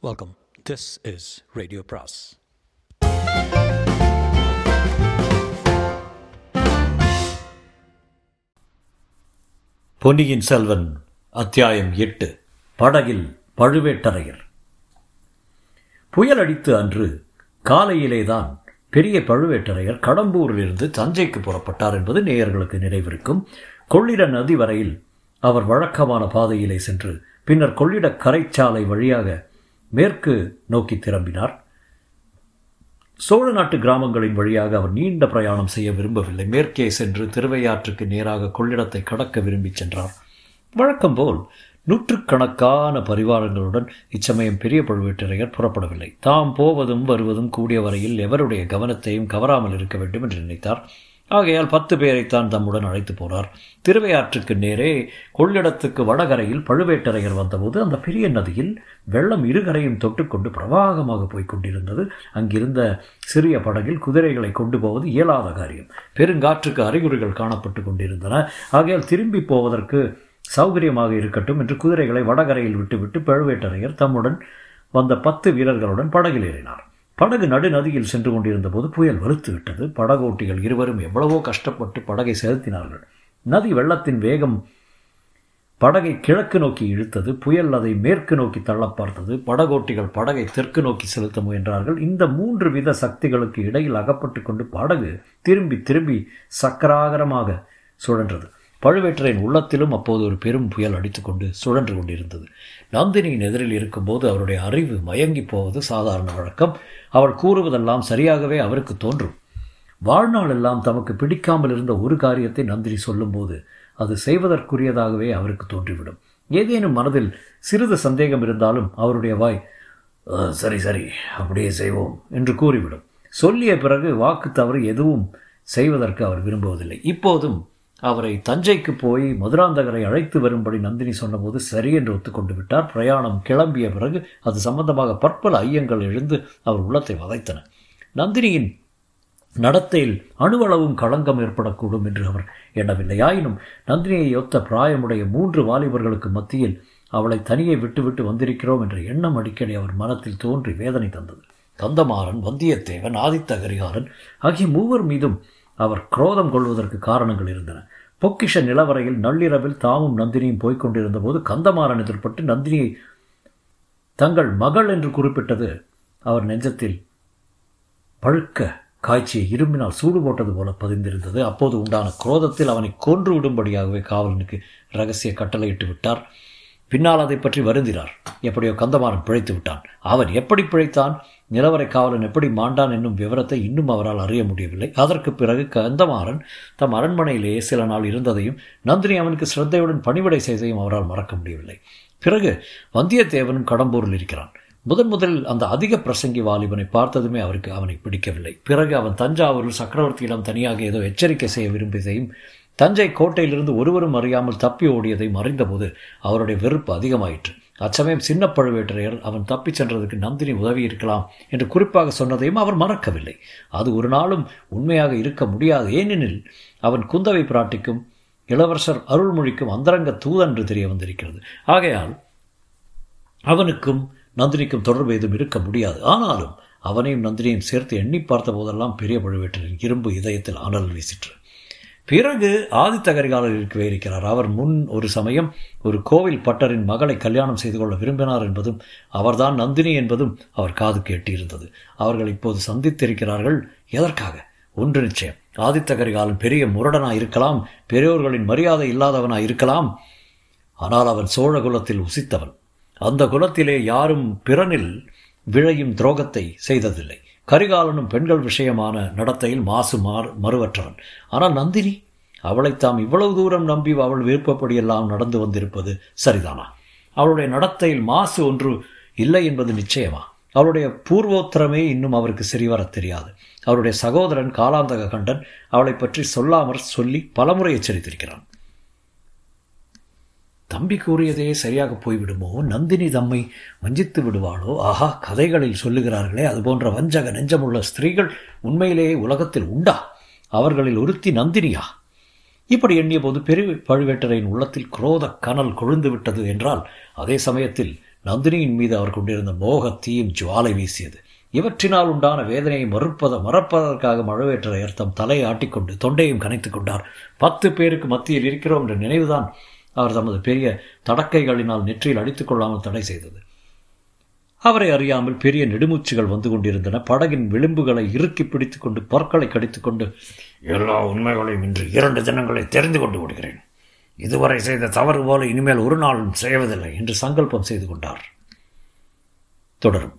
Welcome this is radio பிராஸ் பொன்னியின் செல்வன் அத்தியாயம் எட்டு படகில் பழுவேட்டரையர். புயல் அடித்து அன்று காலையிலேதான் பெரிய பழுவேட்டரையர் கடம்பூரிலிருந்து தஞ்சைக்கு புறப்பட்டார் என்பது நேயர்களுக்கு நினைவிருக்கும். கொள்ளிட நதி வரையில் அவர் வழக்கமான பாதையிலே சென்று பின்னர் கொள்ளிட கரைச்சாலை வழியாக மேற்கு நோக்கி திரும்பினார். சோழ நாட்டு கிராமங்களின் வழியாக அவர் நீண்ட பிரயாணம் செய்ய விரும்பவில்லை. மேற்கே சென்று திருவையாற்றுக்கு நேராக கொள்ளிடத்தை கடக்க விரும்பி சென்றார். வழக்கம் போல் நூற்றுக்கணக்கான பரிவாரங்களுடன் இச்சமயம் பெரிய பழுவேட்டரையர் புறப்படவில்லை. தாம் போவதும் வருவதும் கூடிய வரையில் எவருடைய கவனத்தையும் கவராமல் இருக்க வேண்டும் என்று நினைத்தார். ஆகையால் பத்து பேரைத்தான் தம்முடன் அழைத்து போனார். திருவையாற்றுக்கு நேரே கொள்ளிடத்துக்கு வடகரையில் பழுவேட்டரையர் வந்தபோது அந்த பெரிய நதியில் வெள்ளம் இருகரையும் தொட்டுக்கொண்டு பிரவாகமாக போய்க் கொண்டிருந்தது. அங்கிருந்த சிறிய படகில் குதிரைகளை கொண்டு போவது இயலாத காரியம். பெருங்காற்றுக்கு அறிகுறிகள் காணப்பட்டு கொண்டிருந்தன. ஆகையால் திரும்பி போவதற்கு சௌகரியமாக இருக்கட்டும் என்று குதிரைகளை வடகரையில் விட்டுவிட்டு பழுவேட்டரையர் தம்முடன் வந்த பத்து வீரர்களுடன் படகில் ஏறினார். படகு நடுநதியில் சென்று கொண்டிருந்த போது புயல் வலுத்து விட்டது. படகோட்டிகள் இருவரும் எவ்வளவோ கஷ்டப்பட்டு படகை செலுத்தினார்கள். நதி வெள்ளத்தின் வேகம் படகை கிழக்கு நோக்கி இழுத்தது. புயல் அதை மேற்கு நோக்கி தள்ள பார்த்தது. படகோட்டிகள் படகை தெற்கு நோக்கி செலுத்த முயன்றார்கள். இந்த மூன்று வித சக்திகளுக்கு இடையில் அகப்பட்டு கொண்டு படகு திரும்பி திரும்பி சக்கராகரமாக சுழன்றது. பழுவேற்றையின் உள்ளத்திலும் அப்போது ஒரு பெரும் புயல் அடித்துக்கொண்டு சுழன்று கொண்டிருந்தது. நந்தினியின் எதிரில் இருக்கும்போது அவருடைய அறிவு மயங்கி போவது சாதாரண வழக்கம். அவள் கூறுவதெல்லாம் சரியாகவே அவருக்கு தோன்றும். வாழ்நாள் எல்லாம் தமக்கு பிடிக்காமல் இருந்த ஒரு காரியத்தை நந்தினி சொல்லும்போது அது செய்வதற்குரியதாகவே அவருக்கு தோன்றிவிடும். ஏதேனும் மனதில் சிறிது சந்தேகம் இருந்தாலும் அவருடைய வாய் சரி சரி அப்படியே செய்வோம் என்று கூறிவிடும். சொல்லிய பிறகு வாக்கு தவறு எதுவும் செய்வதற்கு அவர் விரும்புவதில்லை. இப்போதும் அவரை தஞ்சைக்கு போய் மதுராந்தகரை அழைத்து வரும்படி நந்தினி சொன்னபோது சரி என்று ஒத்துக்கொண்டு விட்டார். பிரயாணம் கிளம்பிய பிறகு அது சம்பந்தமாக பற்பல ஐயங்கள் எழுந்து அவர் உள்ளத்தை வதைத்தன. நந்தினியின் நடத்தையில் அணுவளவும் களங்கம் ஏற்படக்கூடும் என்று அவர் எண்ணவில்லை. ஆயினும் நந்தினியை ஒத்த பிராயமுடைய மூன்று வாலிபர்களுக்கு மத்தியில் அவளை தனியே விட்டுவிட்டு வந்திருக்கிறோம் என்ற எண்ணம் அடிக்கடி அவர் மனத்தில் தோன்றி வேதனை தந்தது. கந்தமாறன் வந்தியத்தேவன் ஆதித்த கரிகாரன் ஆகிய மூவர் மீதும் அவர் குரோதம் கொள்வதற்கு காரணங்கள் இருந்தன. பொக்கிஷ நிலவரையில் நள்ளிரவில் தாமும் நந்தினியும் போய்க் கொண்டிருந்த போது கந்தமாறன் எதிர்பட்டு நந்தினியை தங்கள் மகள் என்று குறிப்பிட்டது அவர் நெஞ்சத்தில் பழுக்க காய்ச்சியை இரும்பினால் சூடு போட்டது போல பதிந்திருந்தது. அப்போது உண்டான குரோதத்தில் அவனை கொன்று விடும்படியாகவே காவலனுக்கு ரகசிய கட்டளையிட்டு விட்டார். பின்னால் அதை பற்றி வருந்தினார். எப்படியோ கந்தமாறன் பிழைத்து விட்டான். அவன் எப்படி பிழைத்தான்? நிலவரை காவலன் எப்படி மாண்டான் என்னும் விவரத்தை இன்னும் அவரால் அறிய முடியவில்லை. அதற்கு பிறகு கந்தமாறன் தம் அரண்மனையிலேயே சில நாள் இருந்ததையும் நந்தினி அவனுக்கு சிரத்தையுடன் பணிவிடை செய்ததையும் அவரால் மறக்க முடியவில்லை. பிறகு வந்தியத்தேவனும் கடம்பூரில் இருக்கிறான். முதன் முதலில் அந்த அதிக பிரசங்கி வாலிபனை பார்த்ததுமே அவருக்கு அவனை பிடிக்கவில்லை. பிறகு அவன் தஞ்சாவூரில் சக்கரவர்த்தியிடம் தனியாக ஏதோ எச்சரிக்கை செய்ய விரும்பியதையும் தஞ்சை கோட்டையிலிருந்து ஒருவரும் அறியாமல் தப்பி ஓடியதையும் அறிந்தபோது அவருடைய வெறுப்பு அதிகமாயிற்று. அச்சமயம் சின்ன பழுவேட்டரையர் அவன் தப்பிச் சென்றதுக்கு நந்தினி உதவி இருக்கலாம் என்று குறிப்பாக சொன்னதையும் அவர் மறக்கவில்லை. அது ஒரு நாளும் உண்மையாக இருக்க முடியாது. ஏனெனில் அவன் குந்தவை பிராட்டிக்கும் இளவரசர் அருள்மொழிக்கும் அந்தரங்க தூதன்று தெரிய வந்திருக்கிறது. ஆகையால் அவனுக்கும் நந்தினிக்கும் தொடர்பு எதுவும் இருக்க முடியாது. ஆனாலும் அவனையும் நந்தினியும் சேர்த்து எண்ணி பார்த்த போதெல்லாம் பெரிய பழுவேட்டரின் இரும்பு இதயத்தில் அனல் வீசிற்று. பிறகு ஆதித்த கரிகாலருக்கு இருக்கிறார் அவர் முன் ஒரு சமயம் ஒரு கோவில் பட்டரின் மகளை கல்யாணம் செய்து கொள்ள விரும்பினார் என்பதும் அவர்தான் நந்தினி என்பதும் அவர் காது கேட்டிருந்தது. அவர்கள் இப்போது சந்தித்திருக்கிறார்கள். எதற்காக? ஒன்று நிச்சயம். ஆதித்த கரிகாலன் பெரிய முரடனாய் இருக்கலாம் பெரியோர்களின் மரியாதை இல்லாதவனாக இருக்கலாம். ஆனால் அவன் சோழ குலத்தில் உசித்தவன் அந்த குலத்திலே யாரும் பிறனில் விழையும் துரோகத்தை செய்ததில்லை. கரிகாலனும் பெண்கள் விஷயமான நடத்தையில் மாசு மாறு மறுவற்றவன். ஆனால் நந்தினி அவளை தாம் இவ்வளவு தூரம் நம்பி அவள் விருப்பப்படியெல்லாம் நடந்து வந்திருப்பது சரிதானா? அவளுடைய நடத்தையில் மாசு ஒன்று இல்லை என்பது நிச்சயமா? அவளுடைய பூர்வோத்தரமே இன்னும் அவருக்கு சரிவரத் தெரியாது. அவருடைய சகோதரன் காலாந்தக கண்டன் அவளை பற்றி சொல்லாமற் சொல்லி பலமுறை எச்சரித்திருக்கிறான். தம்பி கூறியதே சரியாக போய்விடுமோ? நந்தினி தம்மை வஞ்சித்து விடுவாளோ? ஆஹா கதைகளில் சொல்லுகிறார்களே அதுபோன்ற வஞ்சக நெஞ்சமுள்ள ஸ்திரீகள் உண்மையிலேயே உலகத்தில் உண்டா? அவர்களில் ஒருத்தி நந்தினியா? இப்படி எண்ணிய போது பெரு பழுவேட்டரையின் உள்ளத்தில் குரோத கனல் கொழுந்து விட்டது என்றால் அதே சமயத்தில் நந்தினியின் மீது அவர் கொண்டிருந்த மோகத்தீயும் ஜுவாலை வீசியது. இவற்றினால் உண்டான வேதனையை மறுப்பத மறப்பதற்காக மழவேற்றரையர் தம் தலையை ஆட்டிக்கொண்டு தொண்டையும் கனைத்துக் கொண்டார். பத்து பேருக்கு மத்தியில் இருக்கிறோம் என்ற நினைவுதான் அவர் தமது பெரிய தடக்கைகளினால் நெற்றியில் அடித்துக் கொள்ளாமல் தடை செய்தது. அவரை அறியாமல் பெரிய நெடுமூச்சுகள் வந்து கொண்டிருந்தன. படகின் விளிம்புகளை இறுக்கி பிடித்துக் கொண்டு பற்களை கடித்துக்கொண்டு எல்லா உண்மைகளையும் இன்று இரண்டு தினங்களை தெரிந்து கொண்டு விடுகிறேன். இதுவரை செய்த தவறு போல இனிமேல் ஒரு நாளும் செய்வதில்லை என்று சங்கல்பம் செய்து கொண்டார். தொடரும்.